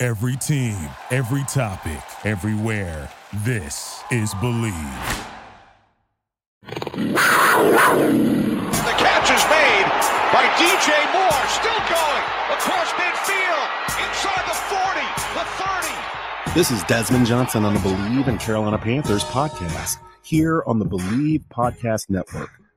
Every team, every topic, everywhere. This is Bleav. The catch is made by DJ Moore. Still going across midfield. Inside the 40, the 30. This is Desmond Johnson on the Bleav in Carolina Panthers podcast here on the Bleav Podcast Network,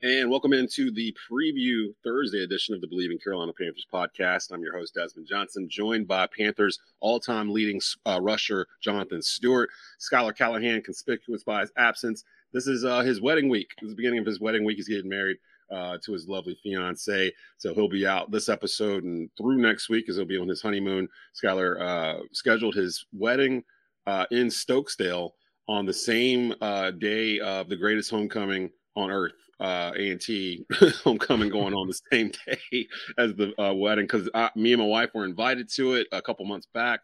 And welcome into the preview Thursday edition of the Bleav in Carolina Panthers podcast. I'm your host, Desmond Johnson, joined by Panthers all time leading uh, rusher, Jonathan Stewart. Skylar Callahan, conspicuous by his absence. This is uh, his wedding week. This is the beginning of his wedding week. He's getting married uh, to his lovely fiance. So he'll be out this episode and through next week as he'll be on his honeymoon. Skylar uh, scheduled his wedding uh, in Stokesdale on the same uh, day of the greatest homecoming on earth uh A&T homecoming going on the same day as the uh, wedding because me and my wife were invited to it a couple months back.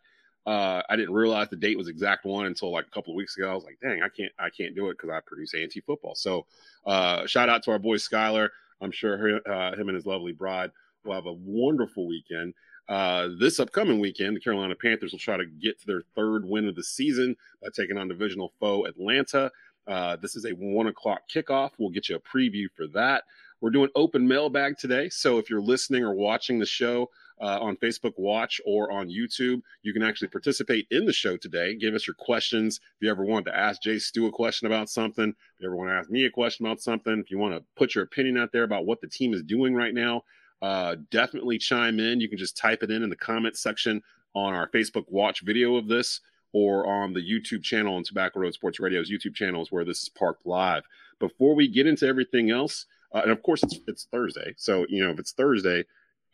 Uh, I didn't realize the date was exact one until like a couple of weeks ago. I was like, dang, I can't, I can't do it because I produce A&T football. So, uh, shout out to our boy Skylar. I'm sure her, uh, him and his lovely bride will have a wonderful weekend. Uh, this upcoming weekend, the Carolina Panthers will try to get to their third win of the season by taking on divisional foe Atlanta. Uh, this is a one o'clock kickoff. We'll get you a preview for that. We're doing open mailbag today. So if you're listening or watching the show uh, on Facebook Watch or on YouTube, you can actually participate in the show today. Give us your questions. If you ever want to ask Jay Stu a question about something, if you ever want to ask me a question about something, if you want to put your opinion out there about what the team is doing right now, uh, definitely chime in. You can just type it in in the comment section on our Facebook Watch video of this or on the YouTube channel on Tobacco Road Sports Radio's YouTube channels where this is parked live. Before we get into everything else, uh, and of course it's it's Thursday, so you know if it's Thursday,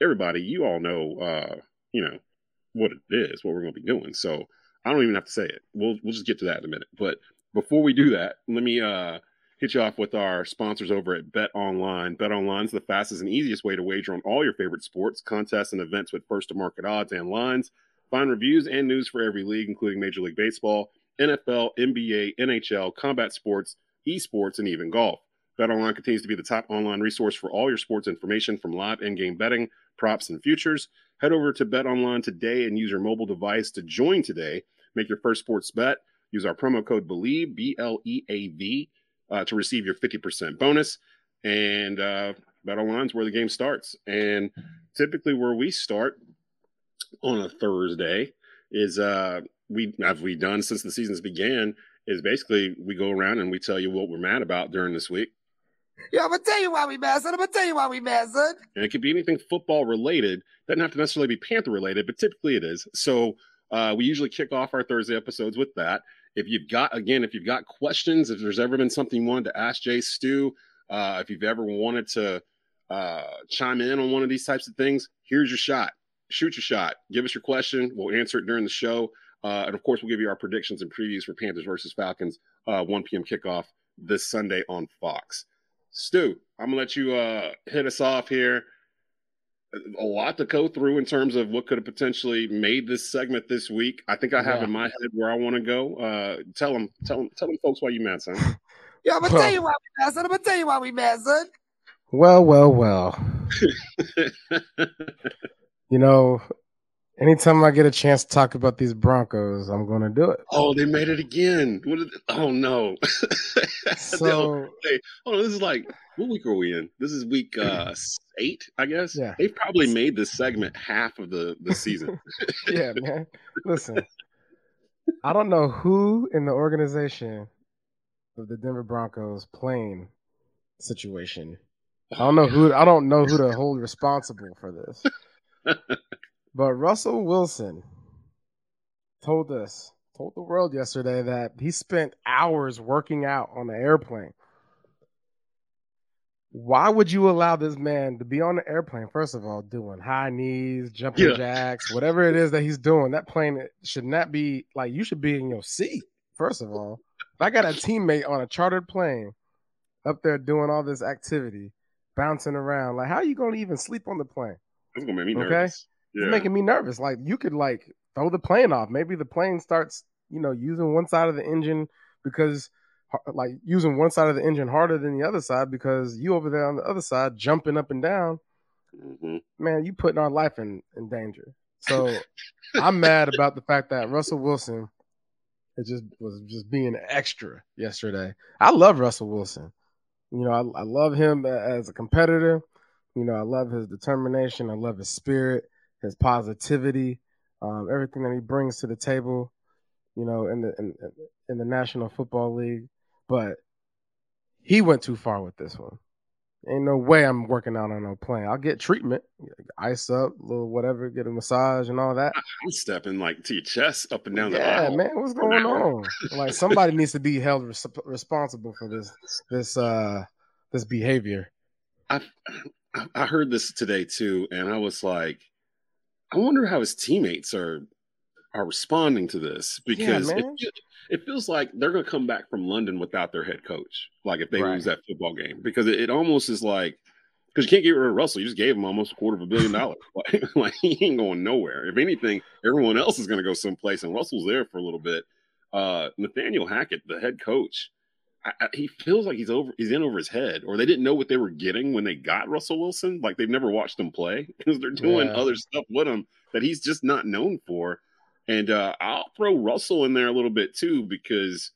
everybody you all know uh, you know what it is, what we're going to be doing. So I don't even have to say it. We'll we'll just get to that in a minute. But before we do that, let me uh, hit you off with our sponsors over at BetOnline. Bet Online is the fastest and easiest way to wager on all your favorite sports, contests, and events with first to market odds and lines. Find reviews and news for every league, including Major League Baseball, NFL, NBA, NHL, combat sports, esports, and even golf. BetOnline continues to be the top online resource for all your sports information from live in-game betting, props, and futures. Head over to BetOnline today and use your mobile device to join today. Make your first sports bet. Use our promo code BLEAV, B-L-E-A-V, uh, to receive your 50% bonus. And uh, BetOnline is where the game starts. And typically where we start on a Thursday is uh we have we done since the seasons began is basically we go around and we tell you what we're mad about during this week. Yeah, I'm gonna tell you why we mad, son. I'm gonna tell you why we mad, son. And it could be anything football related. Doesn't have to necessarily be Panther related, but typically it is. So uh, we usually kick off our Thursday episodes with that. If you've got again, if you've got questions, if there's ever been something you wanted to ask Jay Stu, uh, if you've ever wanted to uh, chime in on one of these types of things, here's your shot shoot your shot. Give us your question. We'll answer it during the show. Uh, and of course, we'll give you our predictions and previews for Panthers versus Falcons, uh, 1 p.m. kickoff this Sunday on Fox. Stu, I'm going to let you uh, hit us off here. A lot to go through in terms of what could have potentially made this segment this week. I think I have yeah. in my head where I want to go. Uh, tell them, tell them, tell them, folks, why you mad, son. Yeah, I'm gonna well, tell you why we mad, son. I'm gonna tell you why we mad, son. Well, well, well. you know, anytime I get a chance to talk about these Broncos, I'm going to do it. Oh, they made it again. What? oh no. so, hey, oh, this is like what week are we in? This is week uh, eight, I guess. Yeah. They've probably made this segment half of the the season. yeah, man. Listen, I don't know who in the organization of the Denver Broncos playing situation I don't know who I don't know who to hold responsible for this. But Russell Wilson told us, told the world yesterday that he spent hours working out on the airplane. Why would you allow this man to be on the airplane? First of all, doing high knees, jumping Yeah. jacks, whatever it is that he's doing, that plane should not be like you should be in your seat. First of all, if I got a teammate on a chartered plane up there doing all this activity, bouncing around, like how are you going to even sleep on the plane? That's gonna make me Okay. Yeah. It's making me nervous. Like you could like throw the plane off. Maybe the plane starts, you know, using one side of the engine because like using one side of the engine harder than the other side because you over there on the other side jumping up and down. Mhm. Man, you putting our life in, in danger. So I'm mad about the fact that Russell Wilson it just was just being extra yesterday. I love Russell Wilson. You know, I, I love him as a competitor. You know, I love his determination. I love his spirit, his positivity, um, everything that he brings to the table. You know, in the in, in the National Football League, but he went too far with this one. Ain't no way I'm working out on no plane. I'll get treatment, ice up, little whatever, get a massage and all that. I'm stepping like to your chest up and down the Yeah, aisle. man, what's going on? Like somebody needs to be held res- responsible for this this uh this behavior. I I heard this today too, and I was like, I wonder how his teammates are are responding to this because it, it feels like they're going to come back from London without their head coach. Like if they Right. lose that football game, because it, it almost is like because you can't get rid of Russell. You just gave him almost a quarter of a billion dollars. like, like he ain't going nowhere. If anything, everyone else is going to go someplace, and Russell's there for a little bit. Uh, Nathaniel Hackett, the head coach, I, I, he feels like he's over he's in over his head or they didn't know what they were getting when they got Russell Wilson like they've never watched him play because they're doing Yeah. other stuff with him that he's just not known for and uh, I'll throw Russell in there a little bit too because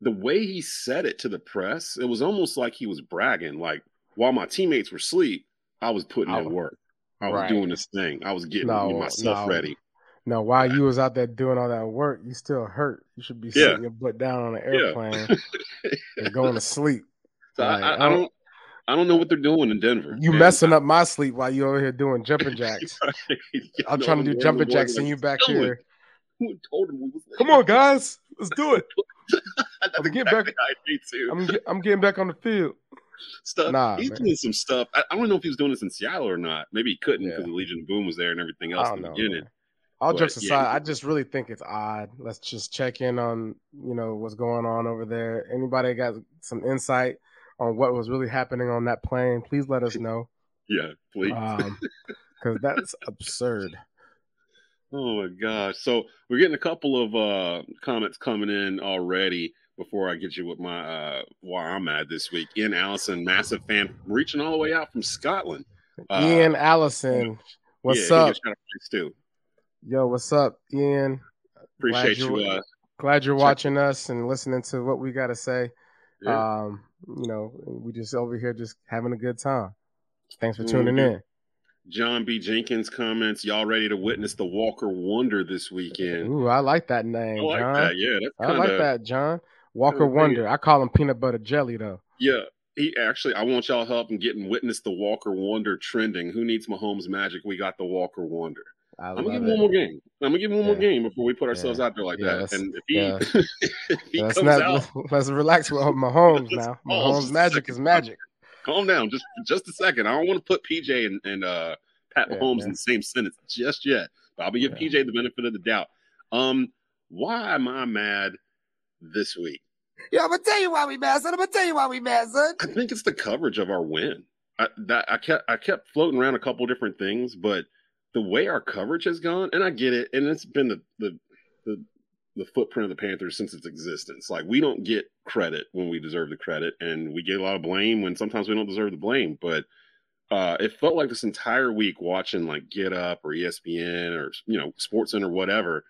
the way he said it to the press it was almost like he was bragging like while my teammates were asleep I was putting I in work I was Right. doing this thing I was getting No, myself no. ready No, while you was out there doing all that work, you still hurt. You should be Yeah. sitting your butt down on an airplane and going to sleep. so Like, I, I, I don't- I don't know what they're doing in Denver You And messing up my sleep while you over here doing jumping jacks. I'm No trying to do jumping jacks and you back here. Who told him Come on, guys, let's do it. I'm getting back- I feel too. I'm get, I'm getting back on the field. stuff. Nah, he's man. doing some stuff. I, I don't know if he was doing this in Seattle or not. Maybe he couldn't Yeah. because the Legion of Boom was there and everything else in the know. beginning. man. All But, jokes aside, he- I just really think it's odd. Let's just check in on you know what's going on over there. Anybody got some insight on what was really happening on that plane? Please let us know, Yeah, please. um, because that's absurd. Oh my gosh. So we're getting a couple of uh comments coming in already before I get you with my uh why I'm mad this week. Ian Allison, massive fan, reaching all the way out from Scotland. Uh, Ian Allison, what's yeah, he up? gets shout out thanks too. Yo, what's up, Ian? Appreciate Glad you uh Glad you're watching us and listening to what we got to say. yeah. Um, you know, we just over here just having a good time. Thanks for tuning in. John B. Jenkins comments, y'all ready to witness the Walker Wonder this weekend? Ooh, I like that name, I like John. that. Yeah, that's I like that, John. Walker kinda. Wonder. I call him peanut butter jelly though. Yeah, he actually. I want y'all help in getting witness the Walker Wonder trending. Who needs Mahomes magic? We got the Walker Wonder. I I'm gonna give him one more game. I'm gonna give him one more game before we put ourselves Yeah. out there like Yeah, that. And if he, yeah. if he Let's comes not out, let's relax with Mahomes now. Mahomes magic is magic. calm down, just just a second. I don't want to put PJ and, and uh, Pat Yeah, Mahomes in the same sentence just yet. But I'll be giving Yeah. PJ the benefit of the doubt. Um, why am I mad this week? Yo, I'm gonna tell you why we mad, son. I'm gonna tell you why we mad, son. I think it's the coverage of our win. I, that I kept I kept floating around a couple different things, but the way our coverage has gone, and I get it, and it's been the the the, the footprint of the Panthers since its existence. Like we don't get credit when we deserve the credit, and we get a lot of blame when sometimes we don't deserve the blame. But uh, it felt like this entire week watching like Get Up or ESPN or you know SportsCenter or whatever.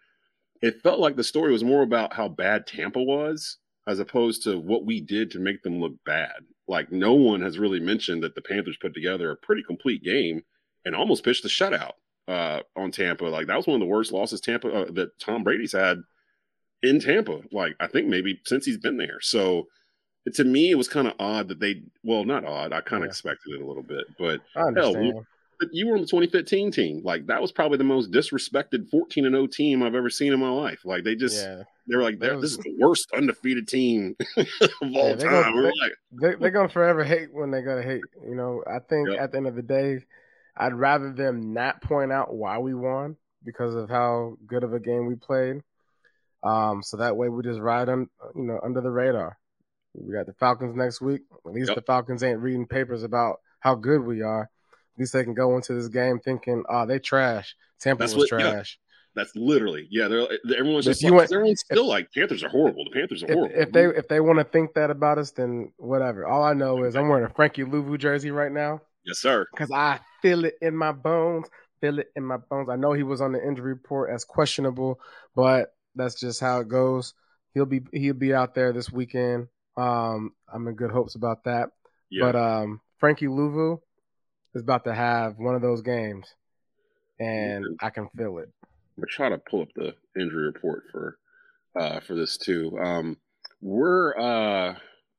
It felt like the story was more about how bad Tampa was as opposed to what we did to make them look bad. Like no one has really mentioned that the Panthers put together a pretty complete game and almost pitched the shutout uh, on Tampa. Like that was one of the worst losses Tampa uh, that Tom Brady's had in Tampa. Like I think maybe since he's been there. So to me, it was kind of odd that they. Well, not odd. I kind of Yeah. expected it a little bit, but hell, but you were on the 2015 team. Like that was probably the most disrespected 14 and 0 team I've ever seen in my life. Like they just yeah, they were like, "They're- "This is the worst undefeated team of all Yeah, they gonna- time." We were like, they they're gonna forever hate when they gotta hate. You know, I think Yep. at the end of the day, I'd rather them not point out why we won because of how good of a game we played. Um, so that way we just ride on, you know, under the radar. We got the Falcons next week. At least Yep. the Falcons ain't reading papers about how good we are. At least they can go into this game thinking, "Oh, they trash. Tampa That's was what- yeah. trash." That's literally yeah. They're everyone's If just like, went- everyone's still like Panthers are horrible. The Panthers are If, horrible. if they if they want to think that about us, then whatever. All I know is I'm wearing a Frankie Luvu jersey right now. yes, sir. because I feel it in my bones. Feel it in my bones. I know he was on the injury report as questionable, but that's just how it goes. He'll be he'll be out there this weekend. Um, I'm in good hopes about that. Yeah, But um, Frankie Luvu is about to have one of those games, and I can feel it. I'm trying to pull up the injury report for uh for this too. Um, we're uh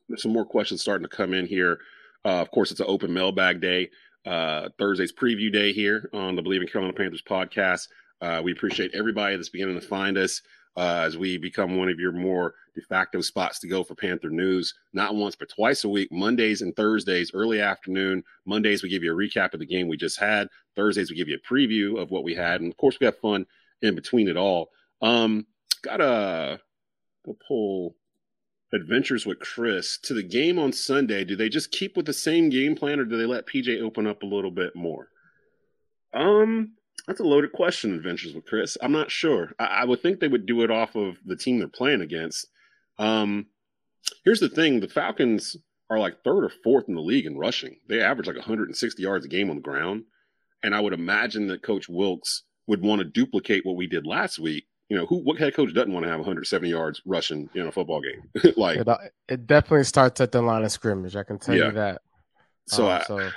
there's some more questions starting to come in here. Uh, of course, it's an open mailbag day. Uh, Thursday's preview day here on the Bleav in Carolina Panthers podcast. Uh, we appreciate everybody that's beginning to find us uh, as we become one of your more de facto spots to go for Panther news. Not once, but twice a week, Mondays and Thursdays, early afternoon. Mondays, we give you a recap of the game we just had. Thursdays, we give you a preview of what we had. And of course, we have fun in between it all. Um, got a we'll pull adventures with Chris to the game on Sunday. Do they just keep with the same game plan, or do they let PJ open up a little bit more? Um, that's a loaded question. Adventures with Chris. I'm not sure. I, I would think they would do it off of the team they're playing against. Um, here's the thing: the Falcons are like third or fourth in the league in rushing. They average like 160 yards a game on the ground, and I would imagine that Coach Wilks would want to duplicate what we did last week. You know, who what head coach doesn't want to have 170 yards rushing in a football game? like, It, it definitely starts at the line of scrimmage. I can tell Yeah. you that. so Um, I, so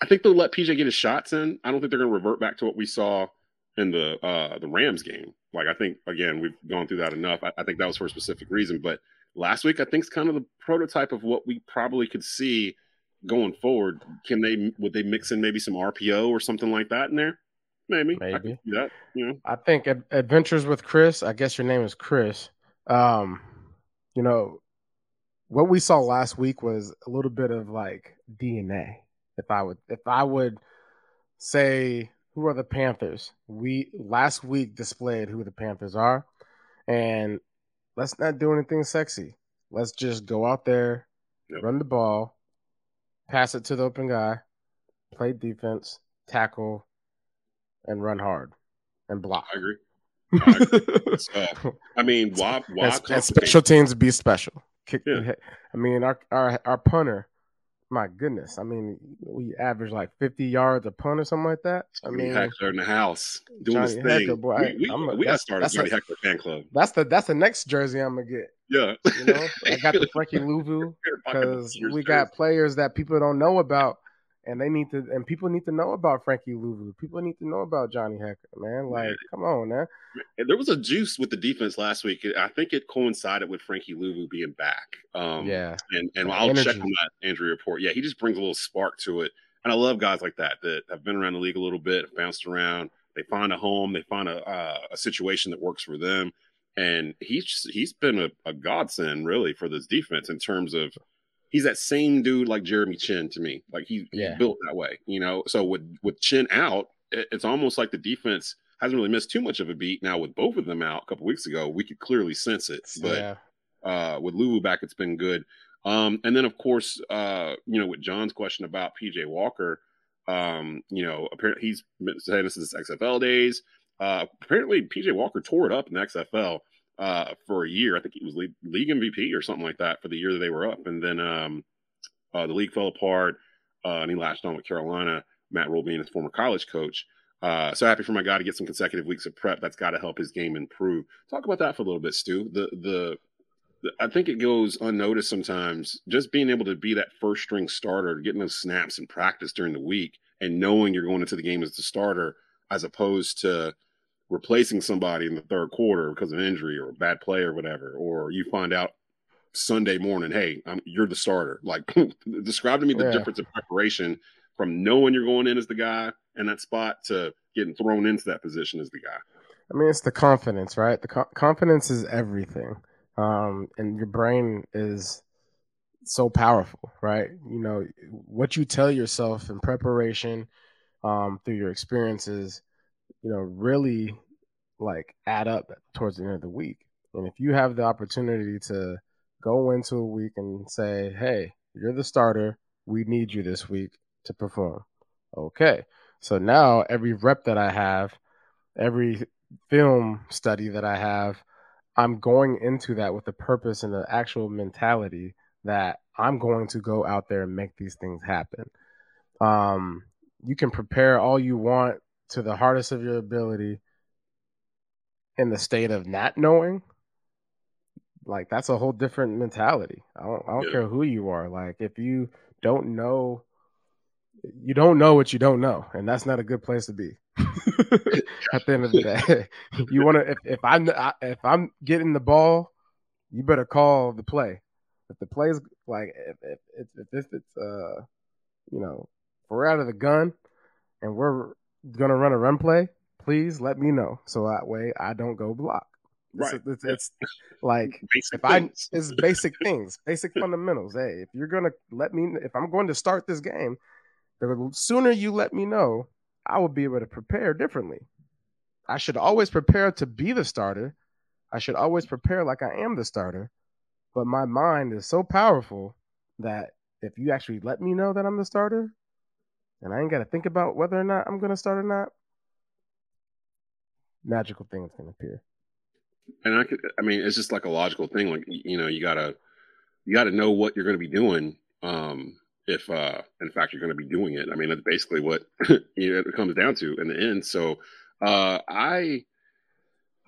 I think they'll let PJ get his shots in. I don't think they're going to revert back to what we saw in the uh, the Rams game. Like I think again we've gone through that enough. I, I think that was for a specific reason. But last week I think is kind of the prototype of what we probably could see going forward. Can they would they mix in maybe some RPO or something like that in there? Maybe. I Maybe. see that. You know. I think Ad- Adventures with Chris. I guess your name is Chris. Um, you know, what we saw last week was a little bit of like DNA. If I would, if I would say, who are the Panthers? We last week displayed who the Panthers are, and let's not do anything sexy. Let's just go out there, Yep. run the ball, pass it to the open guy, play defense, tackle, and run hard and block. I agree. I So, uh, I mean, why why and, and special teams be special. Kick Yeah. I mean, our, our our punter, my goodness. I mean, we average like fifty yards a punt or something like that. I Johnny mean, Hekker in the house doing Johnny his thing. Hekker, boy, we we, I'm a- we got that's- started that's a- Hekker fan club. that's the that's the next jersey I'm gonna get. Yeah, You know, I got the Frankie Luvu because we got players that people don't know about, and they need to, and people need to know about Frankie Luvu. People need to know about Johnny Hekker, man. Like, Man. come on, man. And there was a juice with the defense last week. I think it coincided with Frankie Luvu being back. Um, yeah, and and I'll check on that injury report. Yeah, he just brings a little spark to it, and I love guys like that that have been around the league a little bit, bounced around. They find a home, they find a uh, a situation that works for them, and he's he's been a, a godsend really for this defense in terms of he's that same dude like Jeremy Chinn to me. Like he, Yeah. he's built that way, you know. So with with Chinn out, it, it's almost like the defense hasn't really missed too much of a beat. Now with both of them out a couple weeks ago, we could clearly sense it. But yeah, uh, with Luvu back, it's been good. Um, and then of course, uh, you know, with John's question about PJ Walker, um, you know, apparently he's been saying this is XFL days. Uh, apparently PJ Walker tore it up in the XFL uh, for a year. I think he was league, MVP or something like that for the year that they were up. And then um, uh, the league fell apart, uh, and he latched on with Carolina. Matt Rhule being his former college coach. Uh, so happy for my guy to get some consecutive weeks of prep. That's got to help his game improve. Talk about that for a little bit, Stu. The the the- I think it goes unnoticed sometimes. Just being able to be that first string starter, getting those snaps in practice during the week, and knowing you're going into the game as the starter, as opposed to replacing somebody in the third quarter because of injury or a bad play or whatever, or you find out Sunday morning, hey, I'm, you're the starter. Like, describe to me the Yeah. difference in preparation from knowing you're going in as the guy in that spot to getting thrown into that position as the guy. I mean, it's the confidence, right? The co- confidence is everything, um, and your brain is so powerful, right? You know what you tell yourself in preparation um, through your experiences, you know, really like add up towards the end of the week. And if you have the opportunity to go into a week and say, "Hey, you're the starter. We need you this week to perform." Okay, so now every rep that I have, every film study that I have, I'm going into that with the purpose and the actual mentality that I'm going to go out there and make these things happen. Um, you can prepare all you want to the hardest of your ability in the state of not knowing. Like that's a whole different mentality. I don't, I don't Yeah. care who you are. Like if you don't know, you don't know what you don't know, and that's not a good place to be. At the end of the day, you want to. If, if I'm if I'm getting the ball, you better call the play. If the play's like if if if, if, if it's uh you know we're out of the gun and we're gonna run a run play, please let me know so that way I don't go block. It's, Right. it's, it's like Basic if I it's basic things, basic fundamentals. Hey, if you're gonna let me, if I'm going to start this game, the sooner you let me know, I will be able to prepare differently. I should always prepare to be the starter. I should always prepare like I am the starter. But my mind is so powerful that if you actually let me know that I'm the starter, and I ain't got to think about whether or not I'm going to start or not, magical things can appear. and I could, I mean, it's just like a logical thing. Like, you know, you gotta, you gotta know what you're going to be doing. Um, if, uh, in fact, you're going to be doing it. I mean, that's basically what you know, it comes down to in the end. So, uh, I,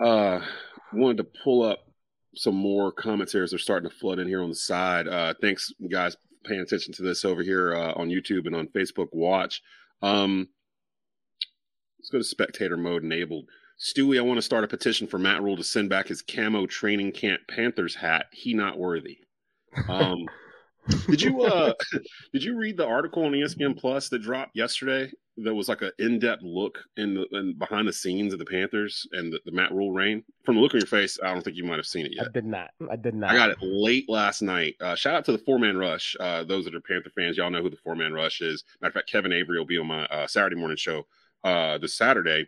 uh, wanted to pull up some more commentaries. They're starting to flood in here on the side. Uh, thanks guys paying attention to this over here, uh, on YouTube and on Facebook watch. Um, let's go to spectator mode enabled. Stewie, I want to start a petition for Matt Rhule to send back his camo training camp Panthers hat. He not worthy. Um, did you uh did you read the article on ESPN Plus that dropped yesterday? That was like an in-depth look in the in behind the scenes of the Panthers and the, the Matt Rhule reign. From the look on your face, I don't think you might have seen it yet. I did not. I did not. I got it late last night. Uh, shout out to the four man rush. Uh, those that are Panther fans, y'all know who the four man rush is. Matter of fact, Kevin Avery will be on my uh, Saturday morning show uh, this Saturday,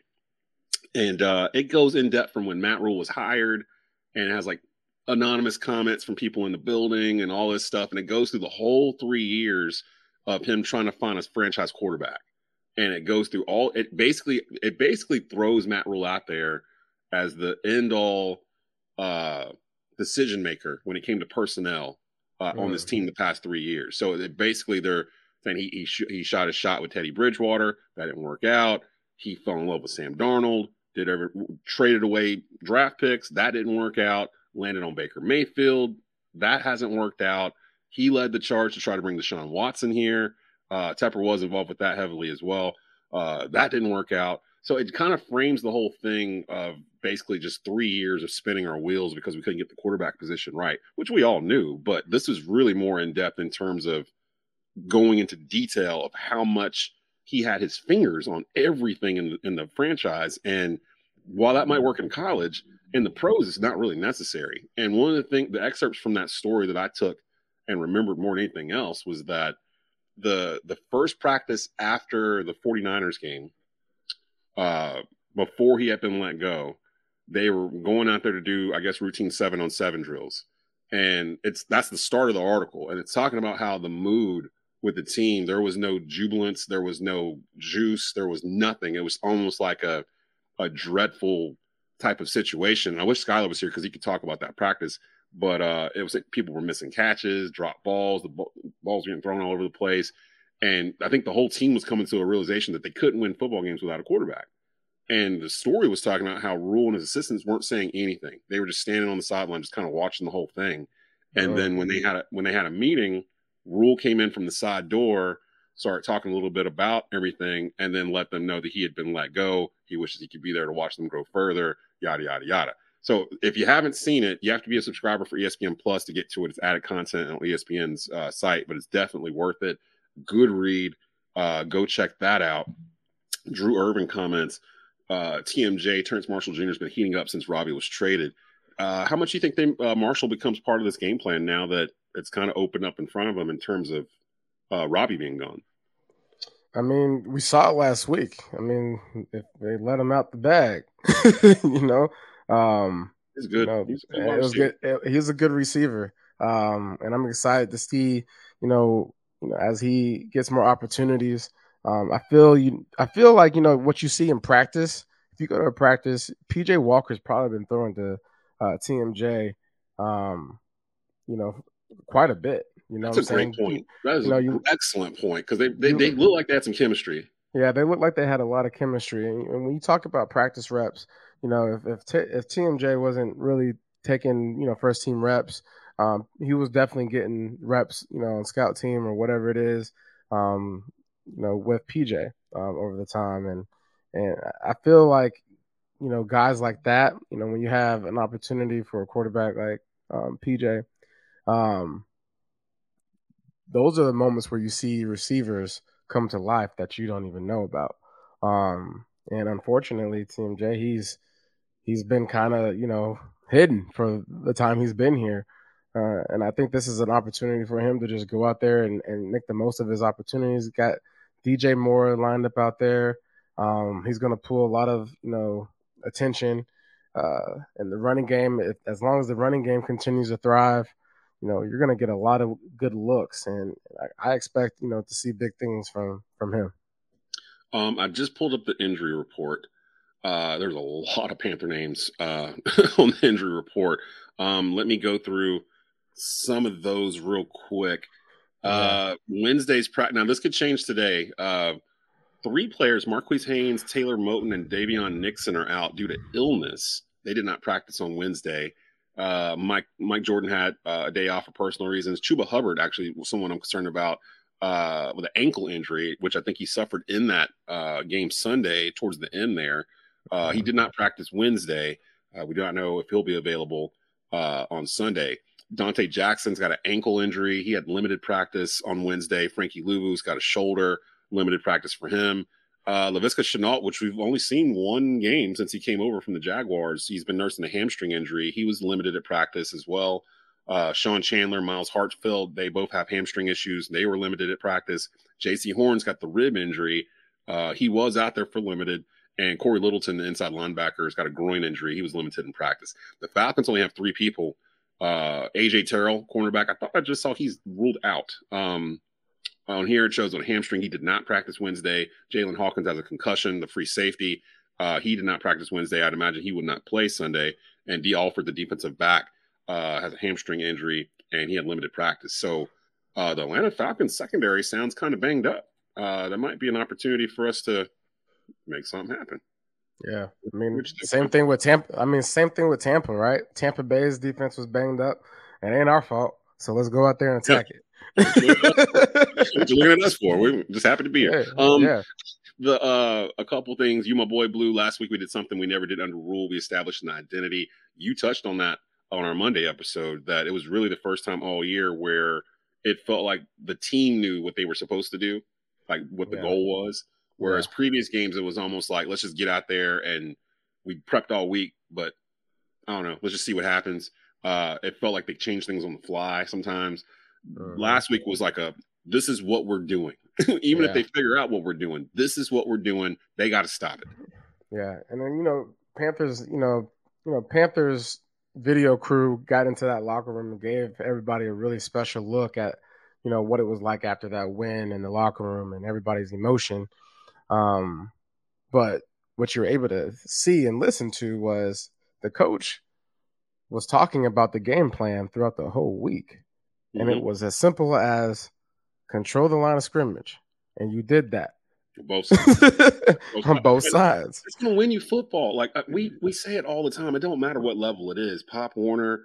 and uh, it goes in depth from when Matt Rhule was hired, and it has like anonymous comments from people in the building and all this stuff, and it goes through the whole three years of him trying to find his franchise quarterback, and it goes through all. It basically it basically throws Matt Rhule out there as the end all. Uh, decision maker when it came to personnel uh, on this Mm. team the past three years. So it, basically, they're saying he he, sh- he shot a shot with Teddy Bridgewater that didn't work out. He fell in love with Sam Darnold. Did ever traded away draft picks that didn't work out. Landed on Baker Mayfield that hasn't worked out. He led the charge to try to bring Deshaun Watson here. Uh, Tepper was involved with that heavily as well. Uh, that didn't work out. So it kind of frames the whole thing of basically just three years of spinning our wheels because we couldn't get the quarterback position right, which we all knew. But this is really more in depth in terms of going into detail of how much he had his fingers on everything in the, in the franchise. And while that might work in college, in the pros, it's not really necessary. And one of the things, the excerpts from that story that I took and remembered more than anything else was that the the first practice after the 49ers game, uh, before he had been let go, they were going out there to do, I guess, routine seven on seven drills. And it's that's the start of the article. And it's talking about how the mood with the team, there was no jubilance, there was no juice, there was nothing. It was almost like a a dreadful type of situation. I wish Skylar was here because he could talk about that practice. But uh, it was like people were missing catches, drop balls, the ball, balls were getting thrown all over the place. And I think the whole team was coming to a realization that they couldn't win football games without a quarterback. And the story was talking about how Rhule and his assistants weren't saying anything. They were just standing on the sideline, just kind of watching the whole thing. And Oh. then when they had a when they had a meeting, Rhule came in from the side door, started talking a little bit about everything, and then let them know that he had been let go. He wishes he could be there to watch them grow further, yada yada yada. So if you haven't seen it, you have to be a subscriber for ESPN Plus to get to it. It's added content on ESPN's uh, site, but it's definitely worth it. Good read. Uh, go check that out. Drew Irvin comments. Uh, TMJ Terrace Marshall Jr. has been heating up since Robbie was traded. Uh, how much do you think they, uh, Marshall becomes part of this game plan now that it's kind of opened up in front of him in terms of uh, Robbie being gone? I mean, we saw it last week. I mean, if they let him out the bag, you know, um, he's good. You know, he's, it was good. He's a good receiver, um, and I'm excited to see, you know, you know, as he gets more opportunities. Um, I feel you. I feel like you know what you see in practice. If you go to a practice, PJ Walker's probably been throwing to uh, TMJ, um, you know, quite a bit. You know, that's a great point. That is you know, an you, excellent point because they, they they look like they had some chemistry. Yeah, they look like they had a lot of chemistry. And, when you talk about practice reps, you know, if if, T, if TMJ wasn't really taking you know first team reps, um, he was definitely getting reps, you know, on scout team or whatever it is, um, you know, with PJ um, over the time, and and I feel like you know guys like that, you know, when you have an opportunity for a quarterback like um, PJ, um, those are the moments where you see receivers come to life that you don't even know about. Um, and unfortunately, TMJ, he's he's been kind of you know hidden for the time he's been here. Uh, and I think this is an opportunity for him to just go out there and, and make the most of his opportunities. Got DJ Moore lined up out there. Um, he's going to pull a lot of you know attention. Uh, and the running game, if, as long as the running game continues to thrive, you know, you're going to get a lot of good looks, and I, I, expect you know to see big things from from him. Um, I just pulled up the injury report. Uh, there's a lot of Panther names uh, on the injury report. Um, let me go through some of those real quick. Uh, Wednesday's practice. Now this could change today. Uh, three players: Marquis Haynes, Taylor Moton, and Daviyon Nixon are out due to illness. They did not practice on Wednesday. Uh, Mike Mike Jordan had uh, a day off for personal reasons. Chuba Hubbard actually was someone I'm concerned about uh, with an ankle injury, which I think he suffered in that uh, game Sunday towards the end there. Uh, he did not practice Wednesday. Uh, we do not know if he'll be available on Sunday. Donte Jackson's got an ankle injury. He had limited practice on Wednesday. Frankie Luvu's got a shoulder, limited practice for him. Uh, Laviska Shenault, which we've only seen one game since he came over from the Jaguars, he's been nursing a hamstring injury. He was limited at practice as well. Uh, Sean Chandler, Myles Hartsfield, they both have hamstring issues. They were limited at practice. Jaycee Horn's got the rib injury. Uh, he was out there for limited. And Cory Littleton, the inside linebacker, has got a groin injury. He was limited in practice. The Falcons only have three people. Uh, AJ Terrell, cornerback. I thought I just saw he's ruled out. Um, on here, it shows on hamstring. He did not practice Wednesday. Jaylinn Hawkins has a concussion, the free safety. Uh, he did not practice Wednesday. I'd imagine he would not play Sunday. And Dee Alford, the defensive back, uh, has a hamstring injury and he had limited practice. So uh, the Atlanta Falcons secondary sounds kind of banged up. Uh, there might be an opportunity for us to make something happen. Yeah, I mean, same thing with Tampa. I mean, same thing with Tampa, right? Tampa Bay's defense was banged up. And it ain't our fault. So let's go out there and attack yeah. it what you looking at us for? We're just happy to be here. Yeah, um, yeah. The uh, a couple things. You, my boy, Blue. Last week we did something we never did under Rhule. We established an identity. You touched on that on our Monday episode. That it was really the first time all year where it felt like the team knew what they were supposed to do, like what the yeah. goal was. Whereas yeah. previous games, it was almost like let's just get out there and we prepped all week, but I don't know. Let's just see what happens. Uh, it felt like they changed things on the fly sometimes. Uh-huh. Last week was like a this is what we're doing. Even yeah. if they figure out what we're doing, this is what we're doing. They got to stop it. Yeah, and then you know Panthers, you know, you know Panthers video crew got into that locker room and gave everybody a really special look at you know what it was like after that win in the locker room and everybody's emotion. Um, but what you're able to see and listen to was the coach was talking about the game plan throughout the whole week and mm-hmm. it was as simple as control the line of scrimmage, and you did that. Both sides. both on both sides. It's gonna win you football. Like uh, we we say it all the time. It don't matter what level it is. Pop Warner,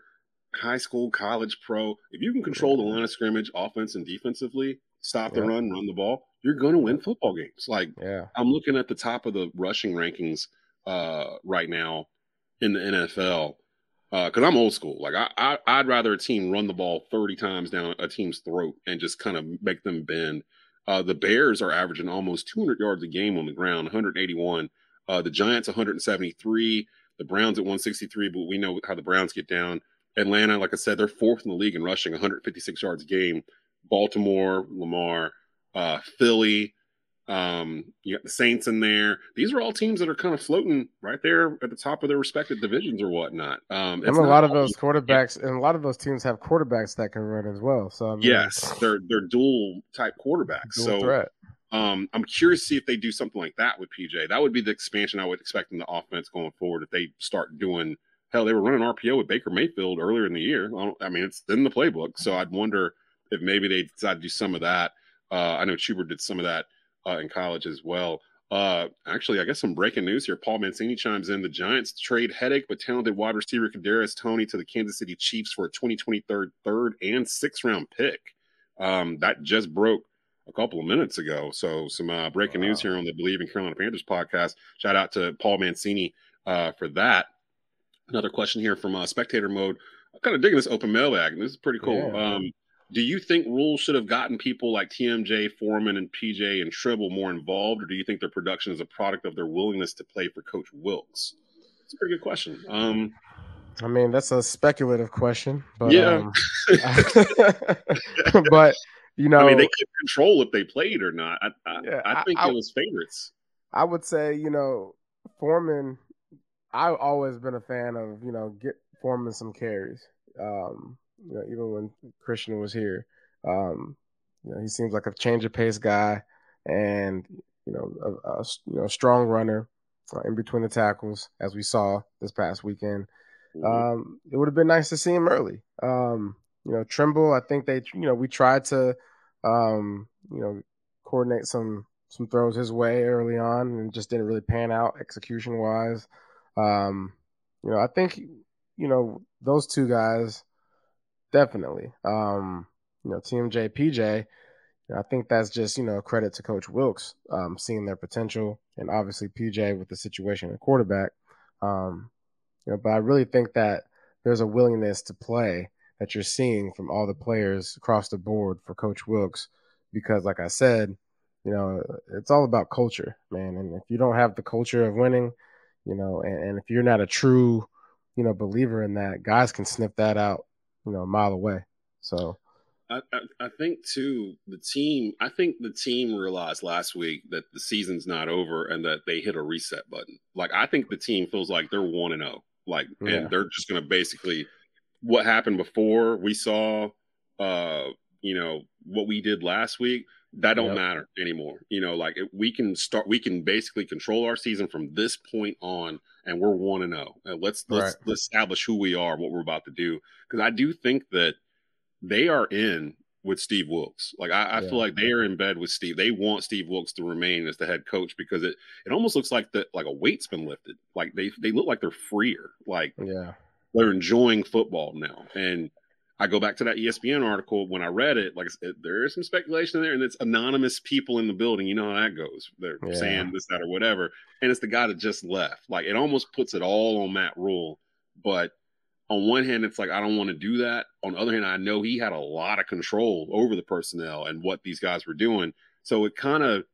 high school, college, pro. If you can control the line of scrimmage, offense and defensively, stop the yeah. run, run the ball, you're going to win football games. Like yeah. I'm looking at the top of the rushing rankings uh, right now in the NFL, because uh, I'm old school. Like I, I, would rather a team run the ball 30 times down a team's throat and just kind of make them bend. Uh, the Bears are averaging almost 200 yards a game on the ground, 181. Uh, the Giants 173. The Browns at 163, but we know how the Browns get down. Atlanta, like I said, they're fourth in the league in rushing, 156 yards a game. Baltimore, Lamar, uh, Philly, um, you got the Saints in there. These are all teams that are kind of floating right there at the top of their respective divisions or whatnot. Um, and a lot of those quarterbacks, and a lot of those teams have quarterbacks that can run as well. So I mean, yes, they're they're dual type quarterbacks. Dual so threat. Um, I'm curious to see if they do something like that with PJ. That would be the expansion I would expect in the offense going forward if they start doing. Hell, they were running RPO with Baker Mayfield earlier in the year. I mean, it's in the playbook, so I'd wonder if maybe they decide to do some of that. Uh, I know Schubert did some of that uh, in college as well. Uh, actually, I guess some breaking news here. Paul Mancini chimes in. The Giants trade headache but talented wide receiver Kadarius Toney to the Kansas City Chiefs for a 2023 third and sixth round pick. Um, that just broke a couple of minutes ago. So some uh, breaking wow. news here on the Bleav in Carolina Panthers podcast. Shout out to Paul Mancini uh, for that. Another question here from uh, Spectator Mode. I'm kind of digging this open mailbag. This is pretty cool. Yeah. Um, do you think rules should have gotten people like TMJ, Foreman, and PJ and Tremble more involved, or do you think their production is a product of their willingness to play for Coach Wilks? It's a pretty good question. Um, I mean, that's a speculative question, but yeah, um, but you know, I mean, they could control if they played or not. I, I, yeah, I think I, it was favorites. I would say, you know, Foreman. I've always been a fan of, you know, get Foreman some carries. Um, you know, even when Christian was here. Um, you know, he seems like a change of pace guy, and you know, a, a you know, strong runner uh, in between the tackles, as we saw this past weekend. Mm-hmm. Um, it would have been nice to see him early. Um, you know, Tremble. I think they, you know, we tried to, um, you know, coordinate some some throws his way early on, and just didn't really pan out execution wise. Um, you know, I think, you know, those two guys Definitely. Um, you know, TMJ, PJ, I think that's just, you know, credit to Coach Wilks, um, seeing their potential and obviously PJ with the situation at quarterback. Um, you know, but I really think that there's a willingness to play that you're seeing from all the players across the board for Coach Wilks because like I said, you know, it's all about culture, man. And if you don't have the culture of winning, you know, and, and if you're not a true, you know, believer in that, guys can sniff that out you know, a mile away. So I, I, I, think too the team I think the team realized last week that the season's not over and that they hit a reset button. Like I think the team feels like they're one and oh. Like yeah. and they're just gonna basically what happened before we saw uh you know what we did last week that don't yep. matter anymore you know like we can start we can basically control our season from this point on and we're one and zero. Oh. Uh, let's let's right. let's establish who we are, what we're about to do. Because I do think that they are in with Steve Wilks. Like I, I yeah. feel like they are in bed with Steve. They want Steve Wilks to remain as the head coach because it it almost looks like that like a weight's been lifted. Like they they look like they're freer. Like yeah, they're enjoying football now. And I go back to that ESPN article when I read it. Like there is some speculation in there, and it's anonymous people in the building. You know how that goes. They're yeah. saying this, that, or whatever, and it's the guy that just left. Like it almost puts it all on Matt Rhule. But on one hand, it's like I don't want to do that. On the other hand, I know he had a lot of control over the personnel and what these guys were doing. So it kind of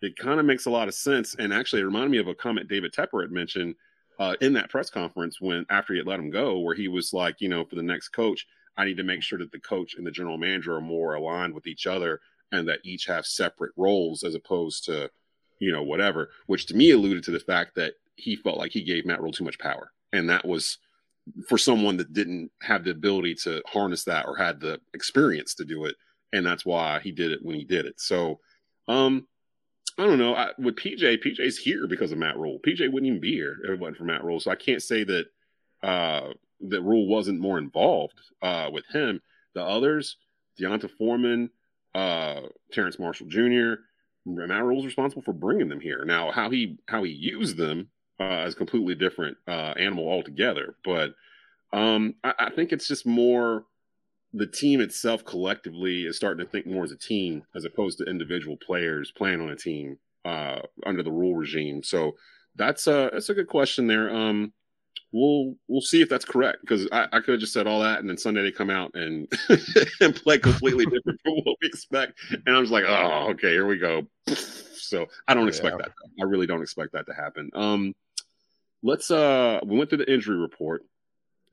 it kind of makes a lot of sense. And actually, it reminded me of a comment David Tepper had mentioned uh, in that press conference when after he had let him go, where he was like, you know, for the next coach I need to make sure that the coach and the general manager are more aligned with each other and that each have separate roles as opposed to, you know, whatever, which to me alluded to the fact that he felt like he gave Matt Rhule too much power. And that was for someone that didn't have the ability to harness that or had the experience to do it. And that's why he did it when he did it. So, um, I don't know. I, with PJ, PJ's here because of Matt Rhule. PJ wouldn't even be here if it wasn't for Matt Rhule. So I can't say that uh, that Rhule wasn't more involved uh, with him. The others, D'Onta Foreman, uh, Terrace Marshall Jr., Matt Rhule's responsible for bringing them here. Now, how he how he used them uh, is completely different uh, animal altogether. But um, I, I think it's just more the team itself collectively is starting to think more as a team as opposed to individual players playing on a team uh, under the Rhule regime. So that's a that's a good question there. Um, we'll we'll see if that's correct because I, I could have just said all that and then Sunday they come out and and play completely different from what we expect, and I'm just like, oh, okay, here we go. So I don't expect Yeah. that. I really don't expect that to happen. Um, let's uh, we went through the injury report.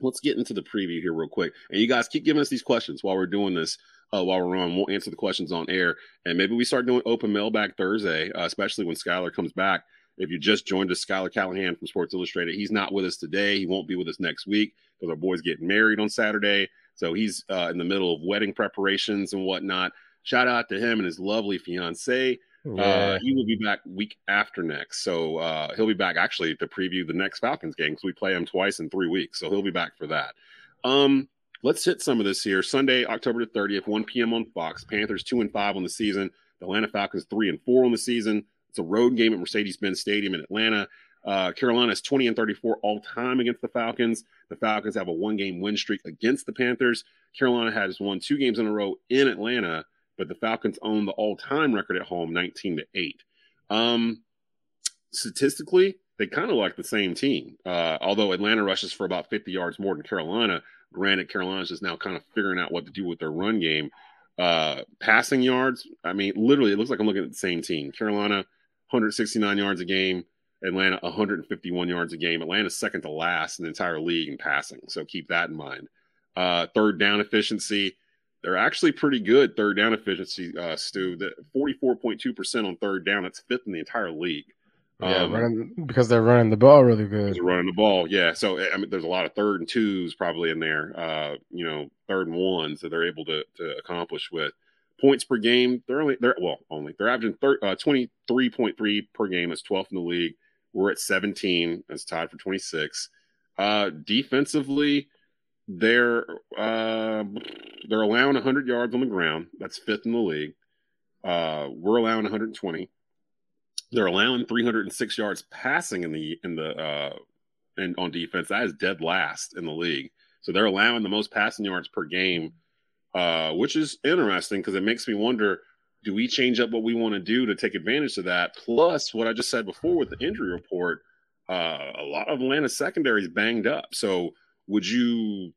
Let's get into the preview here real quick, and you guys keep giving us these questions while we're doing this. Uh, while we're on, we'll answer the questions on air, and maybe we start doing open mailbag Thursday, uh, especially when Skylar comes back. If you just joined us, Schuyler Callihan from Sports Illustrated, he's not with us today. He won't be with us next week because our boy's getting married on Saturday. So he's uh, in the middle of wedding preparations and whatnot. Shout out to him and his lovely fiance. Yeah. Uh, he will be back week after next. So uh, he'll be back actually to preview the next Falcons game because we play him twice in three weeks. So he'll be back for that. Um, let's hit some of this here. Sunday, October the 30th, 1 p.m. on Fox. Panthers 2 and 5 on the season. The Atlanta Falcons 3 and 4 on the season. It's a road game at Mercedes Benz Stadium in Atlanta. Uh, Carolina is 20 and 34 all time against the Falcons. The Falcons have a one game win streak against the Panthers. Carolina has won two games in a row in Atlanta, but the Falcons own the all time record at home 19 to 8. Um, statistically, they kind of like the same team. Uh, although Atlanta rushes for about 50 yards more than Carolina. Granted, Carolina's just now kind of figuring out what to do with their run game. Uh, passing yards, I mean, literally, it looks like I'm looking at the same team. Carolina, 169 yards a game. Atlanta, 151 yards a game. Atlanta's second to last in the entire league in passing. So keep that in mind. Uh, third down efficiency, they're actually pretty good. Third down efficiency, uh, Stu, that 44.2% on third down. That's fifth in the entire league. yeah, Um, running, because they're running the ball really good. is running the ball. Yeah. So I mean, there's a lot of third and twos probably in there. Uh, you know, third and ones that they're able to to accomplish with points per game. They're only they're well only they're averaging thir- uh, 23.3 per game. That's 12th in the league. We're at 17. That's tied for 26. Uh, defensively, they're uh, they're allowing 100 yards on the ground. That's fifth in the league. Uh, we're allowing 120 they're allowing 306 yards passing in the in the uh and on defense that is dead last in the league so they're allowing the most passing yards per game uh which is interesting because it makes me wonder do we change up what we want to do to take advantage of that? Plus what i just said before with the injury report uh a lot of atlanta's secondary is banged up. So would you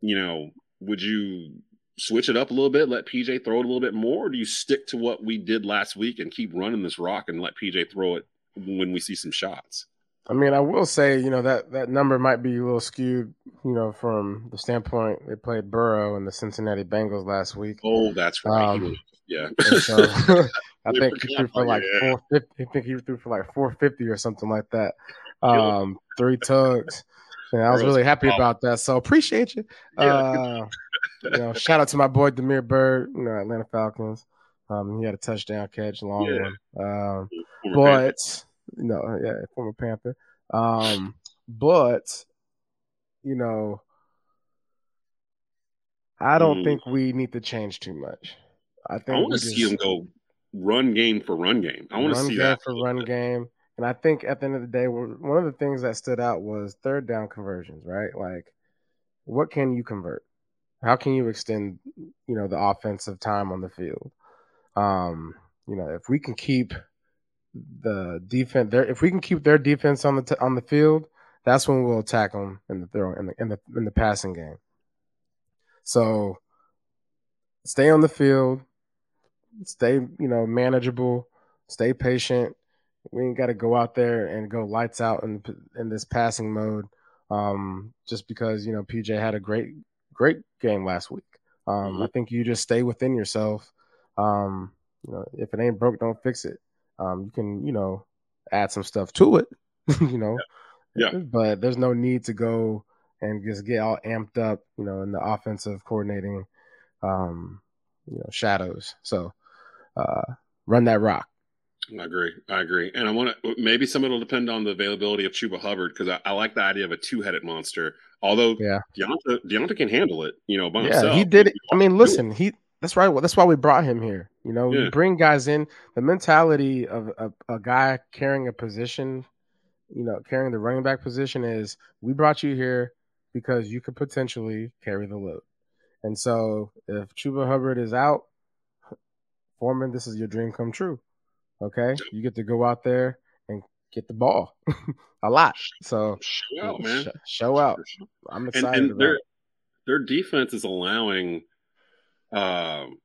you know would you switch it up a little bit, let PJ throw it a little bit more, or do you stick to what we did last week and keep running this rock and let PJ throw it when we see some shots? I mean, I will say, you know, that that number might be a little skewed, you know, from the standpoint they played Burrow and the Cincinnati Bengals last week. Oh, that's right. Um, yeah. So I think he threw for like yeah. four fifty. I think he threw for like four fifty or something like that. Um, three tugs. And I was really happy about that. So appreciate you. Uh, you know, shout out to my boy Damiere Byrd, you know, Atlanta Falcons. Um, he had a touchdown catch, long Yeah. one. Um, Panther. but you know, yeah, former Panther. Um, but you know, I don't Mm. think we need to change too much. I think I want to see him go run game for run game. I want to see that for run game. And I think at the end of the day, one of the things that stood out was third down conversions, right? Like, what can you convert? How can you extend, you know, the offensive time on the field? Um, you know, if we can keep the defense there, if we can keep their defense on the t- on the field, that's when we'll attack them in the throw in the in the in the passing game. So, stay on the field, stay you know manageable, stay patient. We ain't got to go out there and go lights out in in this passing mode. Um, just because you know PJ had a great great game last week. Um, Mhm. I think you just stay within yourself. Um, you know, if it ain't broke, don't fix it. Um, you can you know add some stuff to it. you know, Yeah. But there's no need to go and just get all amped up. You know, in the offensive coordinating, um, you know, shadows. So uh, run that rock. I agree. I agree. And I want to maybe some of it'll depend on the availability of Chuba Hubbard because I, I like the idea of a two headed monster. Although Yeah. D'Onta, D'Onta can handle it, you know, by Yeah, himself. he did it. I mean, listen, he that's right. That's why we brought him here. You know, Yeah. you bring guys in. The mentality of a, a guy carrying a position, you know, carrying the running back position is we brought you here because you could potentially carry the load. And so if Chuba Hubbard is out, Foreman, this is your dream come true. Okay, you get to go out there and get the ball a lot. So Show out, man. sh- show out. I'm excited and about their it. their defense is allowing um,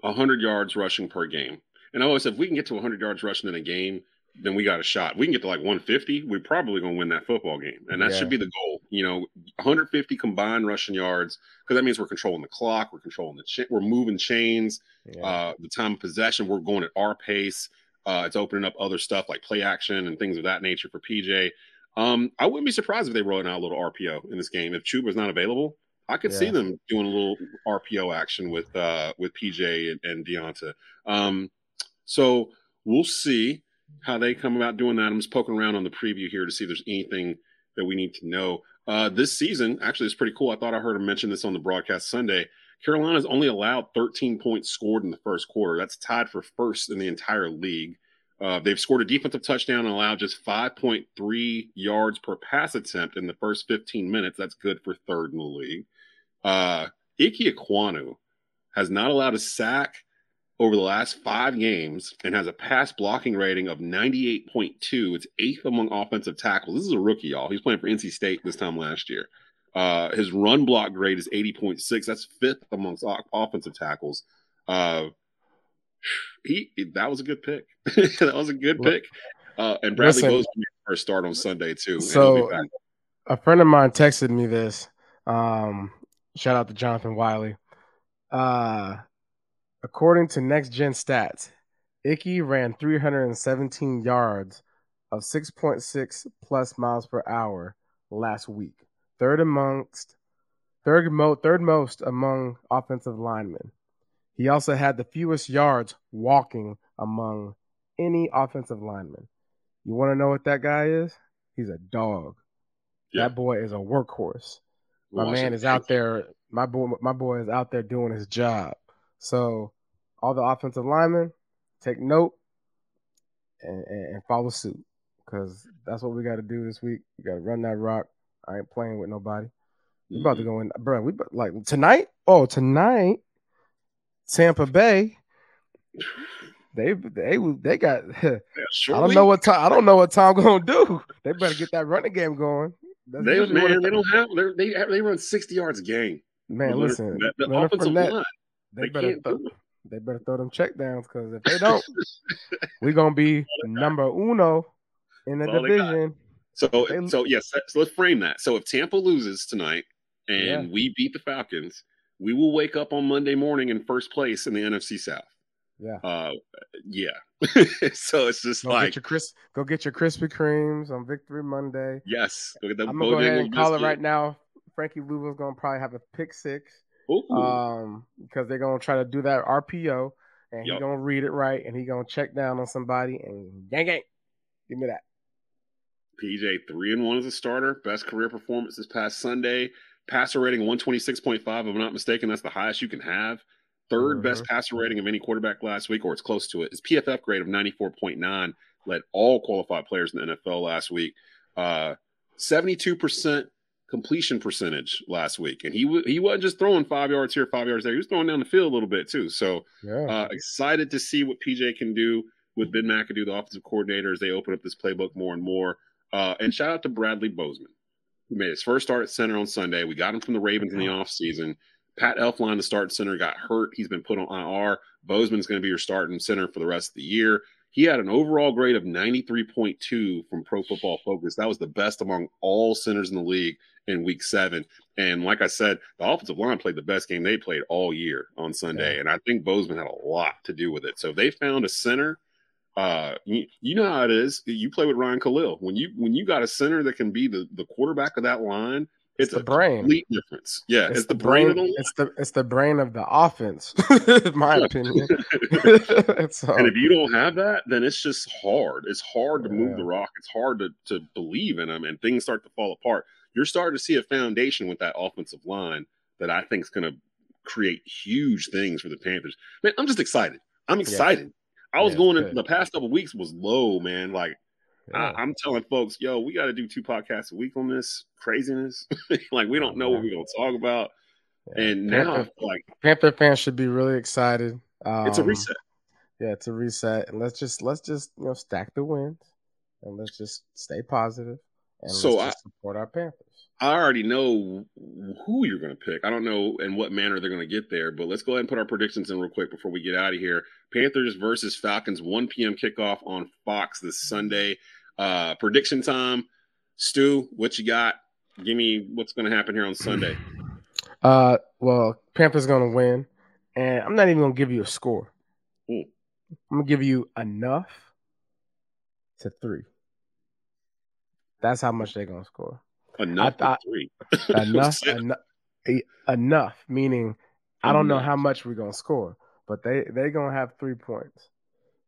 100 yards rushing per game. And I always said, if we can get to 100 yards rushing in a game, then we got a shot. We can get to like 150, we're probably going to win that football game. And that Yeah. should be the goal. You know, 150 combined rushing yards, because that means we're controlling the clock, we're controlling the, cha- we're moving chains, Yeah. uh, the time of possession, we're going at our pace. Uh, it's opening up other stuff like play action and things of that nature for PJ. Um, I wouldn't be surprised if they roll out a little RPO in this game. If Chuba's not available, I could see them doing a little RPO action with uh, with PJ and, and D'Onta. Um, so we'll see how they come about doing that. I'm just poking around on the preview here to see if there's anything that we need to know. Uh, this season, actually, it's pretty cool. I thought I heard him mention this on the broadcast Sunday. Carolina's only allowed 13 points scored in the first quarter. That's tied for first in the entire league. Uh, they've scored a defensive touchdown and allowed just 5.3 yards per pass attempt in the first 15 minutes. That's good for third in the league. Uh, Ike Ekwonu has not allowed a sack over the last five games and has a pass blocking rating of 98.2. It's eighth among offensive tackles. This is a rookie, y'all. He's playing for NC State this time last year. Uh, his run block grade is 80.6. That's fifth amongst offensive tackles. Uh, he that was a good pick. that was a good pick. Uh, and Bradley listen- Bozeman first start on Sunday too. So a friend of mine texted me this. Um, shout out to Jonathan Wiley. Uh, according to Next Gen Stats, Ickey ran 317 yards of 6.6 plus miles per hour last week, third amongst third mo- third most among offensive linemen. He also had the fewest yards walking among any offensive lineman. You want to know what that guy is? He's a dog. Yeah. That boy is a workhorse. My man is out there. My boy, my boy is out there doing his job. So, all the offensive linemen, take note and, and, and follow suit because that's what we got to do this week. We got to run that rock. I ain't playing with nobody. We about to Mhm. go in, bro. We like tonight. Oh, tonight, Tampa Bay. They they they got. Yeah, I don't know what time. I don't know what Tom gonna do. They better get that running game going. That's They, man, they don't have they they run sixty yards a game. man. Listen, the Leonard offensive Fournette, line, they, they better can't throw, do it. They better throw them checkdowns because if they don't, we're gonna be number uno in the That's all they got. division. So They- so yes, so let's frame that. So if Tampa loses tonight and Yeah. we beat the Falcons, we will wake up on Monday morning in first place in the NFC South. Yeah. Uh, yeah. so it's just Go like get your cris- go get your Krispy Kremes on Victory Monday. yes, go get that I'm gonna go ahead and call it right now. Frankie Luvu's gonna probably have a pick six, Ooh. um, because they're gonna try to do that RPO, and he's Yup. gonna read it right, and he gonna check down on somebody and gang gang, give me that. PJ three and one as a starter. Best career performance this past Sunday. Passer rating one twenty six point five. If I'm not mistaken, that's the highest you can have. 3rd best passer rating of any quarterback last week, or it's close to it. His PFF grade of ninety four point nine led all qualified players in the NFL last week. Uh, Seventy two percent completion percentage last week, and he w- he wasn't just throwing five yards here, five yards there. He was throwing down the field a little bit too. So Yeah. uh, excited to see what PJ can do with Ben McAdoo, the offensive coordinator, as they open up this playbook more and more. Uh, and shout out to Bradley Bozeman, who made his first start at center on Sunday. We got him from the Ravens in the offseason. Pat Elflein, the start center, got hurt. He's been put on IR. Bozeman's going to be your starting center for the rest of the year. He had an overall grade of 93.2 from Pro Football Focus. That was the best among all centers in the league in week seven. And like I said, the offensive line played the best game they played all year on Sunday. Yeah. And I think Bozeman had a lot to do with it. So they found a center. Uh, you, you know how it is. You play with Ryan Kalil. When you when you got a center that can be the, the quarterback of that line, it's, the brain. complete difference. Yeah, it's, the, brain, of the. It's the it's the brain of the offense, in my opinion. so, And if you don't have that, then it's just hard. It's hard to move the rock. It's hard to, to believe in them, and things start to fall apart. You're starting to see a foundation with that offensive line that I think is going to create huge things for the Panthers. Man, I'm just excited. I'm excited. I was Yeah, going in the past couple weeks was low, man. Like yeah. I, I'm telling folks, yo, we got to do two podcasts a week on this craziness. like we don't know what we're going to talk about, Yeah. and now Panther, like Panther fans should be really excited. Um, it's a reset. Yeah, it's a reset, and let's just let's just you know stack the wins and let's just stay positive and So I- support our Panthers. I already know who you're going to pick. I don't know in what manner they're going to get there, but let's go ahead and put our predictions in real quick before we get out of here. Panthers versus Falcons, 1 p.m. kickoff on Fox this Sunday. Uh, prediction time. Stu, what you got? Give me what's going to happen here on Sunday. Uh, well, Panthers gonna win, and I'm not even gonna give you a score. Hmm. I'm gonna give you enough to three. That's how much they're gonna score. Enough I-. Enough, enough, enough. Meaning, I don't know how much we're gonna score, but they they gonna have three points.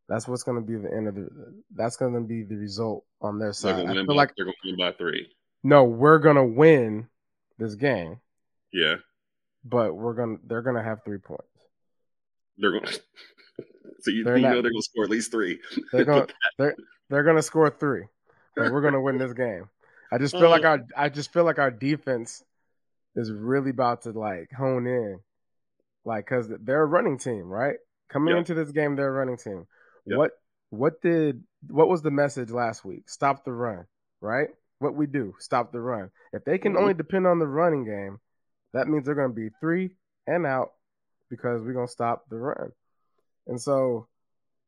That's what's gonna be the end of the. That's gonna be the result on their They're side. I feel win, like they're gonna win by three. no, we're gonna win this game, Yeah, but we're gonna they're gonna have three points. they're gonna. so you, you not- know they're to score at least three. They're gonna they're they're gonna score three, we're gonna win this game. I just feel like Uh. our I just feel like our defense is really about to like hone in, like because they're a running team, right? Coming Yeah. into this game, they're a running team. Yeah. What what did what was the message last week? Stop the run, right? What we do, stop the run. If they can Mhm. only depend on the running game, that means they're gonna be three and out because we're gonna stop the run. And so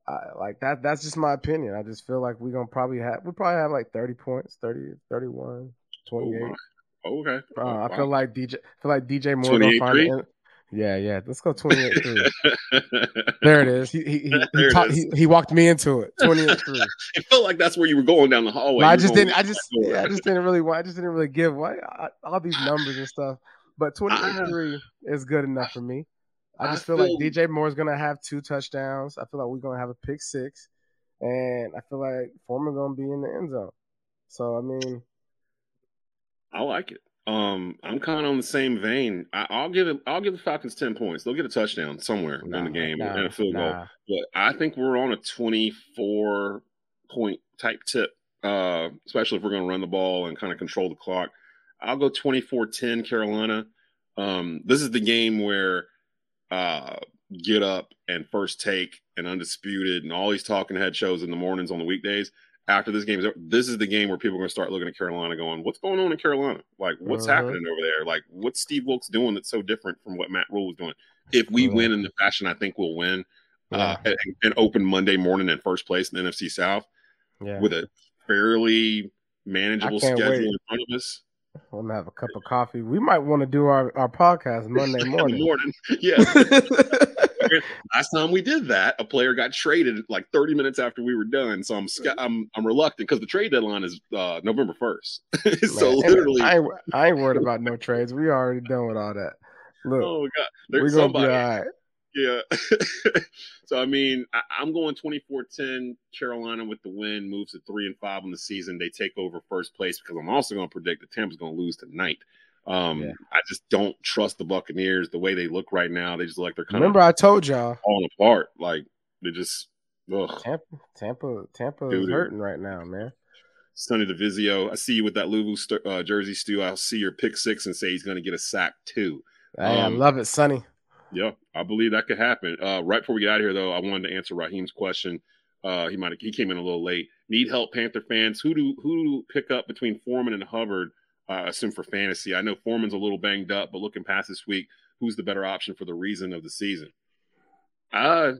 I, like that that's just my opinion. I just feel like we're gonna probably have we probably have like 30 points, 30, 31, 28. Oh. Oh, okay. Uh, Oh, I wow. feel like DJ I feel like DJ Moore gonna 28-3? find it. Yeah, yeah. Let's go 28 3. There it is. He he he, he, taught- is. he, walked me into it. 28 3. it felt like that's where you were going down the hallway. I just didn't I just yeah, I just didn't really want I just didn't really give what I, all these numbers and stuff. But 28 3 is good enough for me. I I just feel, like feel- DJ Moore's gonna have two touchdowns. I feel like we're gonna have a pick six, and I feel like Foreman gonna be in the end zone. So I mean, I like it. Um, I'm kind of on the same vein. I, I'll give it. I'll give the Falcons ten points. They'll get a touchdown somewhere in the game nah, and a field goal. But I think we're on a 24 point type tip, uh, especially if we're going to run the ball and kind of control the clock. I'll go 24 10 Carolina. Um, this is the game where uh, Get Up and First Take and Undisputed and all these talking head shows in the mornings on the weekdays. After this game is over, this is the game where people are going to start looking at Carolina going, what's going on in Carolina? Like, what's Uh-huh. happening over there? Like, what's Steve Wilks doing that's so different from what Matt Rhule was doing? If we Yeah. win in the fashion I think we'll win, uh, Yeah. and open Monday morning in first place in the NFC South Yeah, with a fairly manageable schedule wait. in front of us. I'm gonna have a cup of coffee. We might want to do our, our podcast Monday morning. morning. Yeah. Last time we did that, a player got traded like 30 minutes after we were done. So I'm I'm I'm reluctant because the trade deadline is uh, November 1st. so Man, literally, I ain't, I ain't worried about no trades. We already done with all that. Look, oh god, we're gonna be all right. Yeah. so I mean, I, I'm going 24-10. Carolina with the win moves to three and five on the season. They take over first place because I'm also going to predict that Tampa's going to lose tonight. Um, Yeah. I just don't trust the Buccaneers the way they look right now. They just look like they're kind Remember, of I told y'all falling apart. Like they just ugh. Tampa, Tampa, Tampa is hurting right now, man. Sonny DeVizio, I see you with that Luvu st- uh, jersey, Stu. I'll see your pick six and say he's going to get a sack too. Hey, I Um, love it, Sonny. Yeah, I believe that could happen. Uh, right before we get out of here, though, I wanted to answer Raheem's question. Uh, he might he came in a little late. Need help, Panther fans? Who do who do pick up between Foreman and Hubbard? Uh, assume for fantasy. I know Foreman's a little banged up, but looking past this week, who's the better option for the reason of the season? Uh,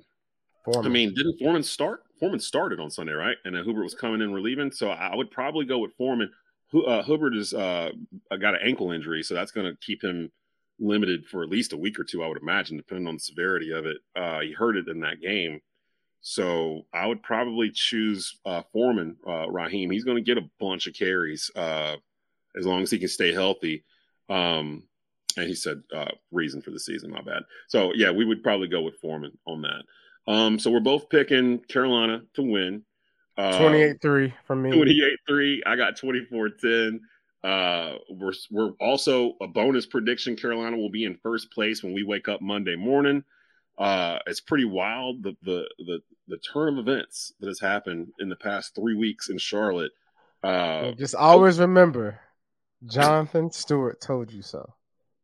Foreman. I mean, didn't Foreman start? Foreman started on Sunday, right? And then Hubbard was coming in relieving, so I would probably go with Foreman. Uh, Hubbard is uh, got an ankle injury, so that's going to keep him limited for at least a week or two, I would imagine, depending on the severity of it. Uh, he hurt it in that game. So I would probably choose uh, Foreman, uh, Raheem. He's going to get a bunch of carries uh, as long as he can stay healthy. Um, and he said uh, reason for the season, my bad. So yeah, we would probably go with Foreman on that. Um, so we're both picking Carolina to win. Uh, 28-3 from me. 28-3. I got 24-10. Uh, we're we're also a bonus prediction. Carolina will be in first place when we wake up Monday morning. Uh, it's pretty wild the the the the turn of events that has happened in the past three weeks in Charlotte. Uh, Just always remember, Jonathan Stewart told you so.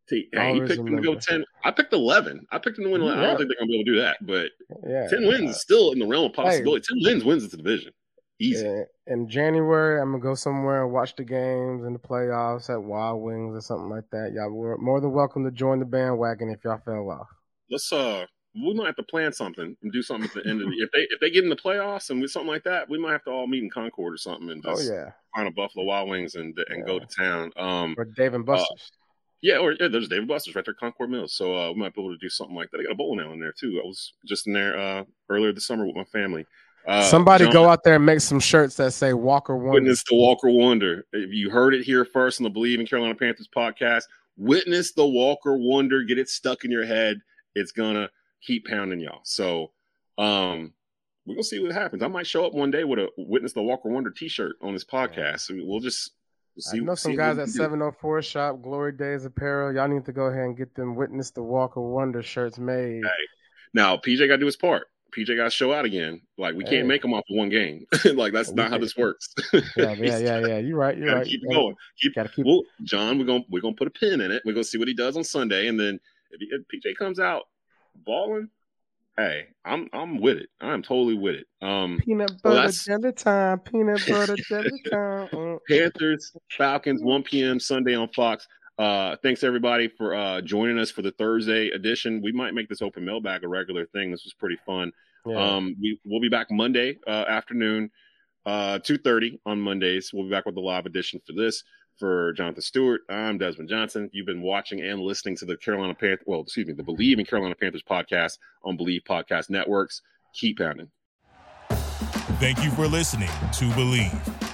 Hey, he picked them to go ten. I picked eleven. I picked them to win. 11. I don't think they're gonna be able to do that, but Yeah. ten wins is still in the realm of possibility. ten wins wins the division. Easy. In, in January, I'm gonna go somewhere and watch the games and the playoffs at Wild Wings or something like that. Y'all were more than welcome to join the bandwagon if y'all fell off. Let's uh, we might have to plan something and do something at the end of the. If they if they get in the playoffs and we something like that, we might have to all meet in Concord or something and Oh yeah, find a Buffalo Wild Wings and and go to town. Um, or Dave and Buster's. yeah, or yeah, there's David Buster's right there, Concord Mills. So uh, we might be able to do something like that. I got a bowling alley in there too. I was just in there uh earlier this summer with my family. Uh, Somebody John- go out there and make some shirts that say Walker Wonder. Witness the Walker Wonder. If you heard it here first on the Bleav in Carolina Panthers podcast, witness the Walker Wonder. Get it stuck in your head. It's gonna keep pounding y'all. So, um, we're gonna see what happens. I might show up one day with a Witness the Walker Wonder T-shirt on this podcast. We'll just see. I know some guys at we do. 704 shop, Glory Days Apparel. Y'all need to go ahead and get them Witness the Walker Wonder shirts made. Now, PJ got to do his part. PJ got to show out again. Like we Hey. can't make them off of one game. like that's We not how can't. this works. Yeah, yeah, yeah, yeah. You're right. You're right. keep it Gotta- going. Keep Gotta keep. well, John, we're gonna we're gonna put a pin in it. We're gonna see what he does on Sunday, and then if, he, if PJ comes out balling, hey, I'm I'm with it. I'm totally with it. Um, Peanut butter that's- jelly time. Peanut butter jelly time. Mm. Panthers, Falcons, 1 p.m. Sunday on Fox. Uh, thanks everybody for uh, joining us for the Thursday edition. We might make this open mailbag a regular thing. This was pretty fun. Yeah. Um, we we'll be back Monday uh, afternoon, uh, two thirty on Mondays. We'll be back with the live edition for this. For Jonathan Stewart, I'm Desmond Johnson. You've been watching and listening to the Carolina Panthers, well, excuse me, the Bleav in Carolina Panthers podcast on Bleav Podcast Networks. Keep pounding. Thank you for listening to Bleav.